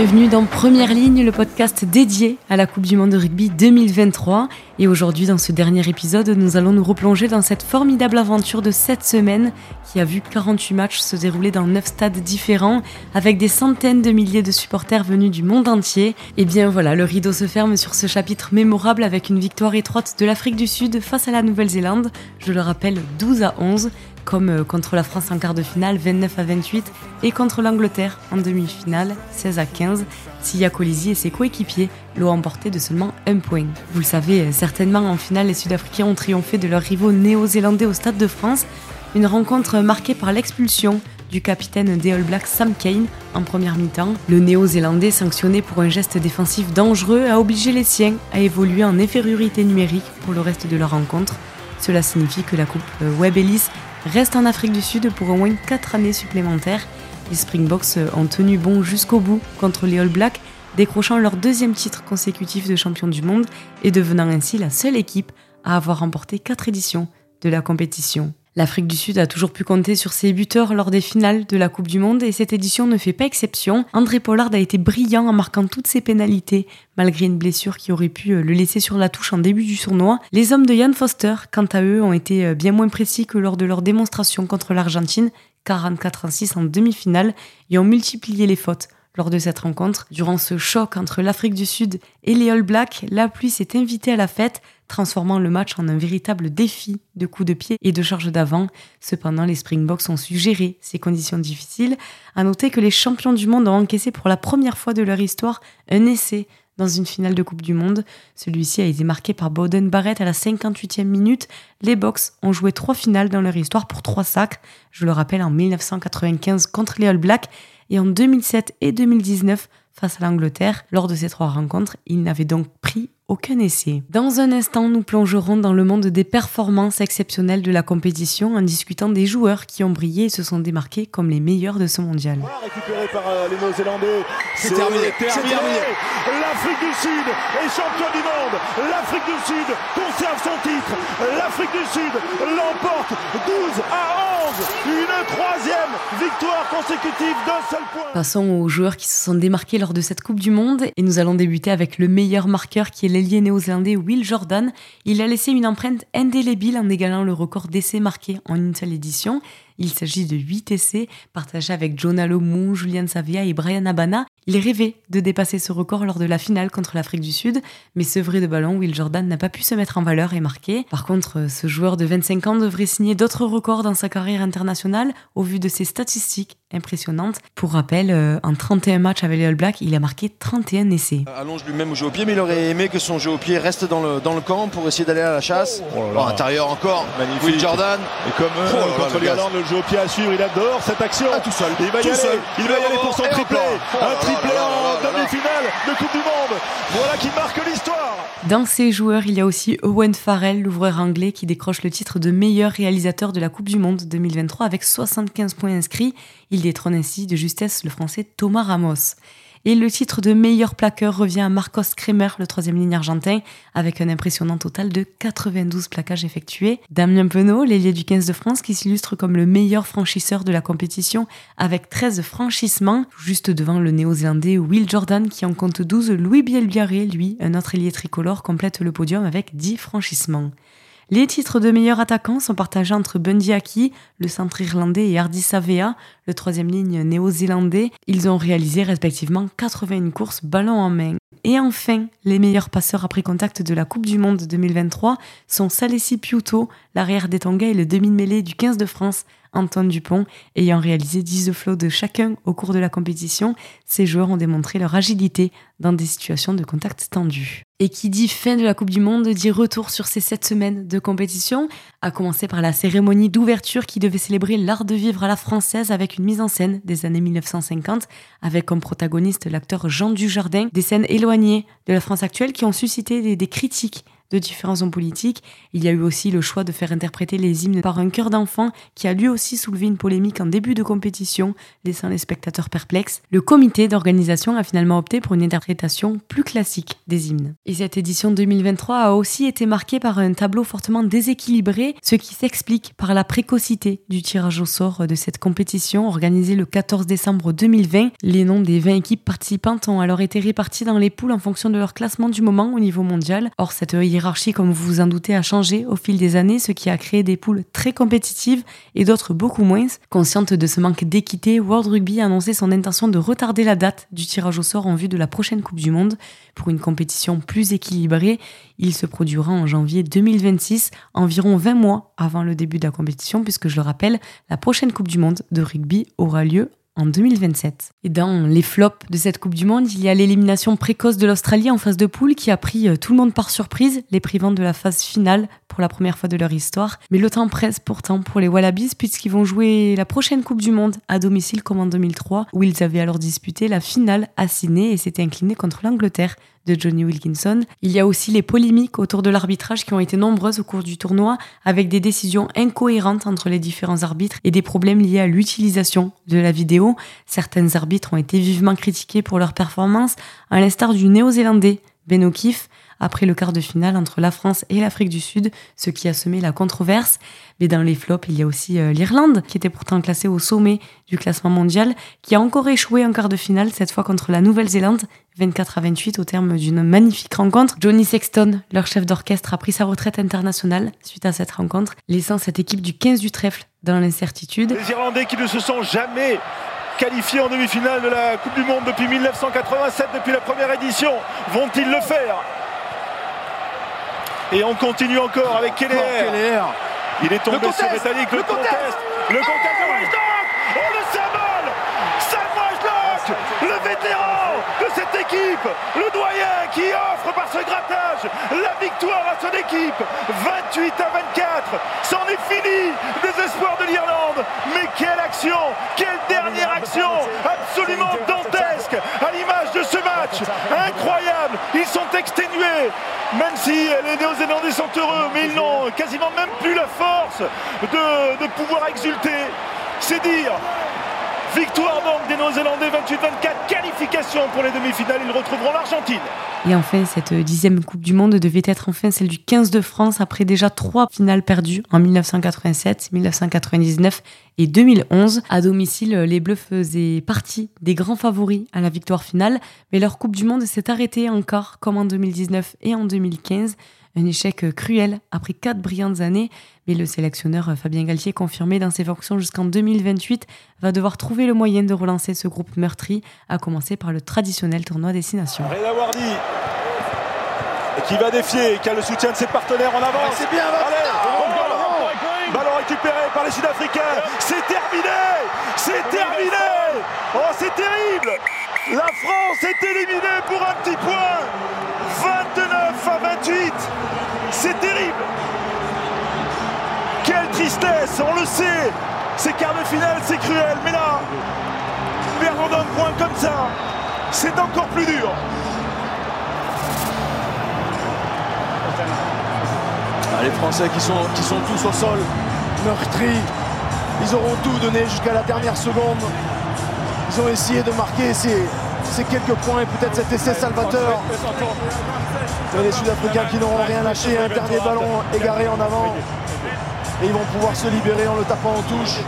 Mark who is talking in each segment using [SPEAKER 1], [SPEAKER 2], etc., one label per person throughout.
[SPEAKER 1] Bienvenue dans Première Ligne, le podcast dédié à la Coupe du Monde de rugby 2023. Et aujourd'hui, dans ce dernier épisode, nous allons nous replonger dans cette formidable aventure de cette semaine qui a vu 48 matchs se dérouler dans 9 stades différents avec des centaines de milliers de supporters venus du monde entier. Et bien voilà, le rideau se ferme sur ce chapitre mémorable avec une victoire étroite de l'Afrique du Sud face à la Nouvelle-Zélande. Je le rappelle, 12 à 11 comme euh, contre la France en quart de finale 29 à 28 et contre l'Angleterre en demi-finale 16 à 15. Sia Colisi et ses coéquipiers l'ont emporté de seulement un point. Vous le savez euh, certainement, en finale, les Sud-Africains ont triomphé de leurs rivaux néo-zélandais au Stade de France. Une rencontre marquée par l'expulsion du capitaine des All Blacks Sam Kane en première mi-temps. Le néo-zélandais, sanctionné pour un geste défensif dangereux, a obligé les siens à évoluer en infériorité numérique pour le reste de la rencontre. Cela signifie que la coupe euh, Webb Ellis reste en Afrique du Sud pour au moins 4 années supplémentaires. Les Springboks ont tenu bon jusqu'au bout contre les All Blacks, décrochant leur deuxième titre consécutif de champion du monde et devenant ainsi la seule équipe à avoir remporté 4 éditions de la compétition. L'Afrique du Sud a toujours pu compter sur ses buteurs lors des finales de la Coupe du Monde et cette édition ne fait pas exception. André Pollard a été brillant en marquant toutes ses pénalités, malgré une blessure qui aurait pu euh, le laisser sur la touche en début du tournoi. Les hommes de Ian Foster, quant à eux, ont été euh, bien moins précis que lors de leur démonstration contre l'Argentine, 44 6 en demi-finale, et ont multiplié les fautes lors de cette rencontre. Durant ce choc entre l'Afrique du Sud et les All Blacks, la pluie s'est invitée à la fête, transformant le match en un véritable défi de coups de pied et de charge d'avant. Cependant, les Springboks ont su gérer ces conditions difficiles. À noter que les champions du monde ont encaissé pour la première fois de leur histoire un essai dans une finale de Coupe du Monde. Celui-ci a été marqué par Bowden Barrett à la 58e minute. Les Box ont joué trois finales dans leur histoire pour trois sacs. Je le rappelle en 1995 contre les All Blacks et en 2007 et 2019 face à l'Angleterre. Lors de ces trois rencontres, ils n'avaient donc pris aucun essai. Dans un instant, nous plongerons dans le monde des performances exceptionnelles de la compétition en discutant des joueurs qui ont brillé et se sont démarqués comme les meilleurs de ce mondial.
[SPEAKER 2] Récupéré par euh, les Néo-Zélandais.
[SPEAKER 3] C'est terminé, terminé.
[SPEAKER 2] L'Afrique du Sud est champion du monde. L'Afrique du Sud conserve son titre. L'Afrique du Sud l'emporte 12 à 11. Une troisième victoire consécutive d'un seul point.
[SPEAKER 1] Passons aux joueurs qui se sont démarqués lors de cette Coupe du Monde et nous allons débuter avec le meilleur marqueur qui est l'ailier néo-zélandais Will Jordan. Il a laissé une empreinte indélébile en égalant le record d'essais marqués en une seule édition. Il s'agit de 8 essais partagés avec Jonah Lomu, Julian Savia et Brian Abana. Il rêvait de dépasser ce record lors de la finale contre l'Afrique du Sud, mais ce vrai de ballon, Will Jordan n'a pas pu se mettre en valeur et marquer. Par contre, ce joueur de 25 ans devrait signer d'autres records dans sa carrière internationale au vu de ses statistiques impressionnantes. Pour rappel, euh, en 31 matchs avec les All Blacks, il a marqué 31 essais.
[SPEAKER 3] Allonge lui-même au jeu au pied, mais il aurait aimé que son jeu au pied reste dans le, dans le camp pour essayer d'aller à la chasse.
[SPEAKER 2] Oh là là.
[SPEAKER 3] Bon, intérieur encore,
[SPEAKER 2] Magnifique.
[SPEAKER 3] Will Jordan.
[SPEAKER 2] Et comme euh,
[SPEAKER 3] Oh là là,
[SPEAKER 2] contre
[SPEAKER 3] le
[SPEAKER 2] l'Irlande, le jeu au pied à suivre, il adore cette action.
[SPEAKER 3] Ah, tout seul,
[SPEAKER 2] Il va y aller,
[SPEAKER 3] seul.
[SPEAKER 2] il va y aller pour son triplé.
[SPEAKER 3] Oh
[SPEAKER 2] triplé
[SPEAKER 3] là là
[SPEAKER 2] en
[SPEAKER 3] là là.
[SPEAKER 2] demi-finale de Coupe du Monde. Voilà qui marque l'histoire.
[SPEAKER 1] Dans ces joueurs, il y a aussi Owen Farrell, l'ouvreur anglais, qui décroche le titre de meilleur réalisateur de la Coupe du Monde 2023 avec 75 points inscrits. Il détrône ainsi de justesse le français Thomas Ramos. Et le titre de meilleur plaqueur revient à Marcos Kremer, le troisième ligne argentin, avec un impressionnant total de 92 plaquages effectués. Damien Penaud, l'ailier du 15 de France, qui s'illustre comme le meilleur franchisseur de la compétition, avec 13 franchissements, juste devant le néo-zélandais Will Jordan, qui en compte 12. Louis Bielbiaré, lui, un autre ailier tricolore, complète le podium avec 10 franchissements. Les titres de meilleur attaquant sont partagés entre Bundy Aki, le centre irlandais, et Hardy Savea, le troisième ligne néo-zélandais. Ils ont réalisé respectivement 81 courses ballon en main. Et enfin, les meilleurs passeurs après contact de la Coupe du Monde 2023 sont Salessi Piuto, l'arrière des Tonga et le demi-mêlée du 15 de France, Antoine Dupont, ayant réalisé 10 de flot de chacun au cours de la compétition. Ces joueurs ont démontré leur agilité dans des situations de contact tendues. Et qui dit fin de la Coupe du Monde dit retour sur ces 7 semaines de compétition, à commencer par la cérémonie d'ouverture qui devait célébrer l'art de vivre à la française avec une mise en scène des années 1950, avec comme protagoniste l'acteur Jean Dujardin, des scènes éloignées de la France actuelle qui ont suscité des critiques de différents hommes politiques. Il y a eu aussi le choix de faire interpréter les hymnes par un chœur d'enfants qui a lui aussi soulevé une polémique en début de compétition, laissant les spectateurs perplexes. Le comité d'organisation a finalement opté pour une interprétation plus classique des hymnes. Et cette édition 2023 a aussi été marquée par un tableau fortement déséquilibré, ce qui s'explique par la précocité du tirage au sort de cette compétition organisée le 14 décembre 2020. Les noms des 20 équipes participantes ont alors été répartis dans les poules en fonction de leur classement du moment au niveau mondial. Or, cette hiérarchie, comme vous vous en doutez, a changé au fil des années, ce qui a créé des poules très compétitives et d'autres beaucoup moins. Consciente de ce manque d'équité, World Rugby a annoncé son intention de retarder la date du tirage au sort en vue de la prochaine Coupe du Monde. Pour une compétition plus équilibrée, il se produira en janvier 2026, environ 20 mois avant le début de la compétition, puisque je le rappelle, la prochaine Coupe du Monde de rugby aura lieu en 2027. Et dans les flops de cette Coupe du Monde, il y a l'élimination précoce de l'Australie en phase de poule qui a pris euh, tout le monde par surprise, les privant de la phase finale pour la première fois de leur histoire. Mais le temps presse pourtant pour les Wallabies puisqu'ils vont jouer la prochaine Coupe du Monde à domicile comme en 2003 où ils avaient alors disputé la finale à Sydney et s'étaient inclinés contre l'Angleterre de Johnny Wilkinson. Il y a aussi les polémiques autour de l'arbitrage qui ont été nombreuses au cours du tournoi, avec des décisions incohérentes entre les différents arbitres et des problèmes liés à l'utilisation de la vidéo. Certains arbitres ont été vivement critiqués pour leur performance, à l'instar du néo-zélandais Ben O'Keefe, après le quart de finale entre la France et l'Afrique du Sud, ce qui a semé la controverse. Mais dans les flops, il y a aussi euh, l'Irlande, qui était pourtant classée au sommet du classement mondial, qui a encore échoué en quart de finale, cette fois contre la Nouvelle-Zélande, 24 à 28 au terme d'une magnifique rencontre. Johnny Sexton, leur chef d'orchestre, a pris sa retraite internationale suite à cette rencontre, laissant cette équipe du 15 du trèfle dans l'incertitude.
[SPEAKER 2] Les Irlandais qui ne se sont jamais qualifiés en demi-finale de la Coupe du Monde depuis 1987, depuis la première édition, vont-ils le faire? Et on continue encore avec Keller. Il est tombé sur Métallique, le, contest. Le contest. De Wajdock Oh le symbole Sam Wajdock Le vétéran Le doyen qui offre par ce grattage la victoire à son équipe. 28 à 24 C'en est fini des espoirs de l'Irlande. Mais quelle action Quelle dernière action. Absolument dantesque à l'image de ce match. Incroyable. Ils sont exténués. Même si les Néo-Zélandais sont heureux, mais ils n'ont quasiment même plus la force de, pouvoir exulter. C'est dire. Victoire donc des Néo-Zélandais 28-24, qualification pour les demi-finales, ils retrouveront l'Argentine.
[SPEAKER 1] Et enfin, cette dixième Coupe du Monde devait être enfin celle du 15 de France après déjà trois finales perdues en 1987, 1999 et 2011. À domicile, les Bleus faisaient partie des grands favoris à la victoire finale, mais leur Coupe du Monde s'est arrêtée encore comme en 2019 et en 2015. Un échec cruel après quatre brillantes années, mais le sélectionneur Fabien Galtier, confirmé dans ses fonctions jusqu'en 2028, va devoir trouver le moyen de relancer ce groupe meurtri, à commencer par le traditionnel tournoi Destination.
[SPEAKER 2] Reda Wardi, qui va défier, qui a le soutien de ses partenaires en avant.
[SPEAKER 3] C'est bien,
[SPEAKER 2] Allez, Ballon. récupéré par les Sud-Africains. C'est terminé. C'est terminé. Oh, c'est terrible. La France est éliminée pour un petit point. 29 à 28 C'est terrible. Quelle tristesse, on le sait. Ces quarts de finale, c'est cruel, mais là, perdre d'un point comme ça, c'est encore plus dur.
[SPEAKER 3] Ah, les Français qui sont, qui sont tous au sol, meurtris, ils auront tout donné jusqu'à la dernière seconde. Ils ont essayé de marquer ces, ces quelques points et peut-être cet essai salvateur. Les Sud-Africains qui n'auront rien lâché, un dernier ballon égaré en avant. Et ils vont pouvoir se libérer en le tapant en touche.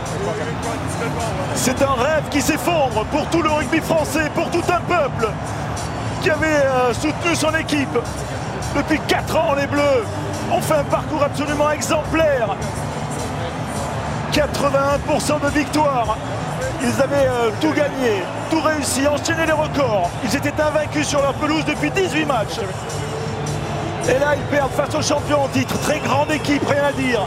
[SPEAKER 2] C'est un rêve qui s'effondre pour tout le rugby français, pour tout un peuple qui avait euh, soutenu son équipe. Depuis 4 ans, les Bleus ont fait un parcours absolument exemplaire. 81% de victoire. Ils avaient euh, tout gagné, tout réussi, enchaîné les records. Ils étaient invaincus sur leur pelouse depuis 18 matchs. Et là, ils perdent face aux champions en titre. Très grande équipe, rien à dire.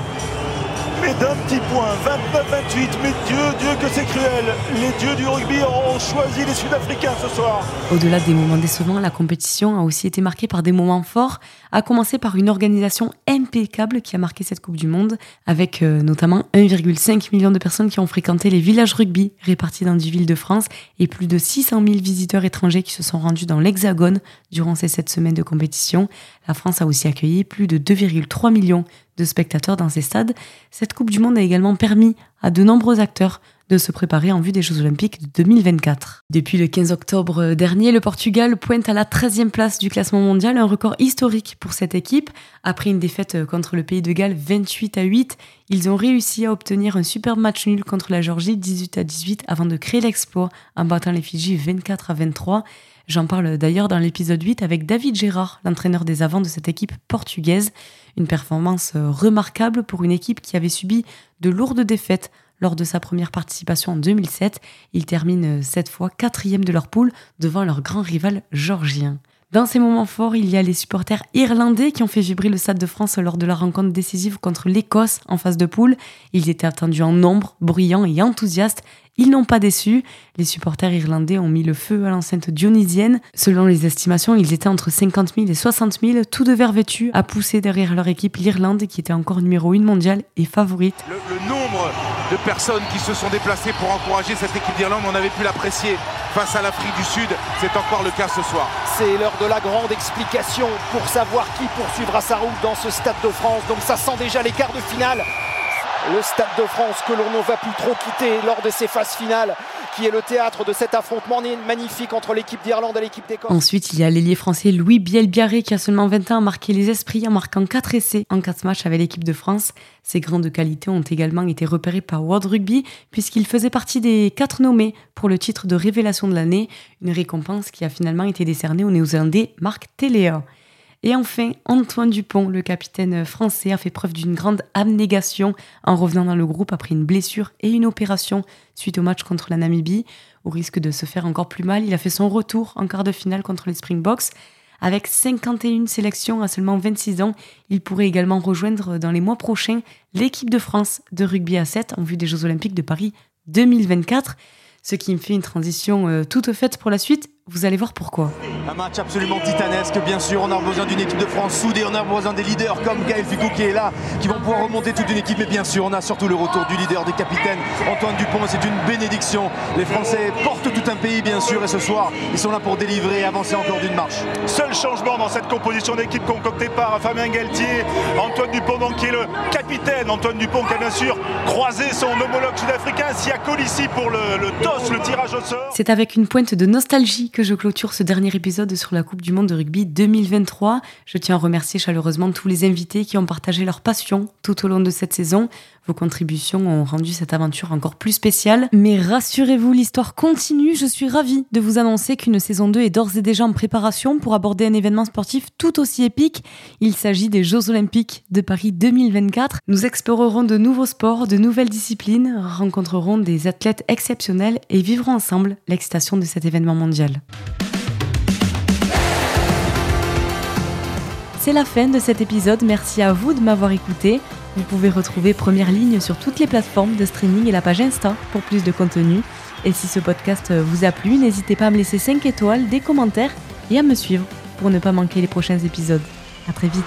[SPEAKER 2] Mais d'un petit point, 29-28. Mais Dieu, Dieu que c'est cruel. Les dieux du rugby ont choisi les Sud-Africains ce soir.
[SPEAKER 1] Au-delà des moments décevants, la compétition a aussi été marquée par des moments forts, à commencer par une organisation impeccable qui a marqué cette Coupe du Monde, avec euh, notamment 1,5 million de personnes qui ont fréquenté les villages rugby répartis dans 10 villes de France et plus de 600 000 visiteurs étrangers qui se sont rendus dans l'Hexagone durant ces 7 semaines de compétition. La France a aussi accueilli plus de 2,3 millions de spectateurs dans ces stades. Cette Coupe du Monde a également permis à de nombreux acteurs de se préparer en vue des Jeux Olympiques de 2024. Depuis le 15 octobre dernier, le Portugal pointe à la 13e place du classement mondial, un record historique pour cette équipe. Après une défaite contre le pays de Galles 28 à 8, ils ont réussi à obtenir un super match nul contre la Géorgie 18 à 18 avant de créer l'exploit en battant les Fidji 24 à 23. J'en parle d'ailleurs dans l'épisode 8 avec David Gérard, l'entraîneur des avants de cette équipe portugaise. Une performance remarquable pour une équipe qui avait subi de lourdes défaites lors de sa première participation en 2007. Ils terminent cette fois quatrième de leur poule devant leur grand rival georgien. Dans ces moments forts, il y a les supporters irlandais qui ont fait vibrer le Stade de France lors de la rencontre décisive contre l'Écosse en phase de poule. Ils étaient attendus en nombre, bruyants et enthousiastes. Ils n'ont pas déçu. Les supporters irlandais ont mis le feu à l'enceinte dionysienne. Selon les estimations, ils étaient entre 50 000 et 60 000, tout de verre vêtus, à pousser derrière leur équipe l'Irlande, qui était encore numéro 1 mondiale et favorite.
[SPEAKER 4] Le nombre de personnes qui se sont déplacées pour encourager cette équipe d'Irlande, on avait pu l'apprécier face à l'Afrique du Sud. C'est encore le cas ce soir.
[SPEAKER 5] C'est l'heure de la grande explication pour savoir qui poursuivra sa route dans ce Stade de France. Donc ça sent déjà les quarts de finale. Le Stade de France que l'on ne va plus trop quitter lors de ces phases finales, qui est le théâtre de cet affrontement magnifique entre l'équipe d'Irlande et l'équipe d'Écosse.
[SPEAKER 1] Ensuite, il y a l'ailier français Louis Bielbiaré qui a seulement 20 ans a marqué les esprits en marquant 4 essais en 4 matchs avec l'équipe de France. Ses grandes qualités ont également été repérées par World Rugby puisqu'il faisait partie des 4 nommés pour le titre de révélation de l'année, une récompense qui a finalement été décernée au néo-zélandais Marc Téléa. Et enfin, Antoine Dupont, le capitaine français, a fait preuve d'une grande abnégation en revenant dans le groupe après une blessure et une opération suite au match contre la Namibie. Au risque de se faire encore plus mal, il a fait son retour en quart de finale contre les Springboks. Avec 51 sélections à seulement 26 ans, il pourrait également rejoindre dans les mois prochains l'équipe de France de rugby à 7 en vue des Jeux Olympiques de Paris 2024 ce qui me fait une transition euh, toute faite pour la suite. Vous allez voir pourquoi.
[SPEAKER 3] Un match absolument titanesque, bien sûr. On a besoin d'une équipe de France soudée, on a besoin des leaders comme Gaël Ficou qui est là, qui vont pouvoir remonter toute une équipe. Mais bien sûr, on a surtout le retour du leader, des capitaines, Antoine Dupont. C'est une bénédiction. Les Français portent tout un pays, bien sûr, et ce soir, ils sont là pour délivrer et avancer encore d'une marche.
[SPEAKER 2] Seul changement dans cette composition d'équipe concoctée par Fabien Galtier, Antoine Dupont, donc, qui est le capitaine. Antoine Dupont qui a bien sûr croisé son homologue sud-africain, Sia ici pour le, le toss, le sort.
[SPEAKER 1] C'est avec une pointe de nostalgie que je clôture ce dernier épisode sur la Coupe du Monde de rugby 2023. Je tiens à remercier chaleureusement tous les invités qui ont partagé leur passion tout au long de cette saison. Vos contributions ont rendu cette aventure encore plus spéciale. Mais rassurez-vous, l'histoire continue. Je suis ravie de vous annoncer qu'une saison 2 est d'ores et déjà en préparation pour aborder un événement sportif tout aussi épique. Il s'agit des Jeux Olympiques de Paris 2024. Nous explorerons de nouveaux sports, de nouvelles disciplines, rencontrerons des athlètes exceptionnels et vivrons ensemble l'excitation de cet événement mondial. C'est la fin de cet épisode, merci à vous de m'avoir écouté. Vous pouvez retrouver Première Ligne sur toutes les plateformes de streaming et la page Insta pour plus de contenu. Et si ce podcast vous a plu, n'hésitez pas à me laisser 5 étoiles, des commentaires et à me suivre pour ne pas manquer les prochains épisodes. A très vite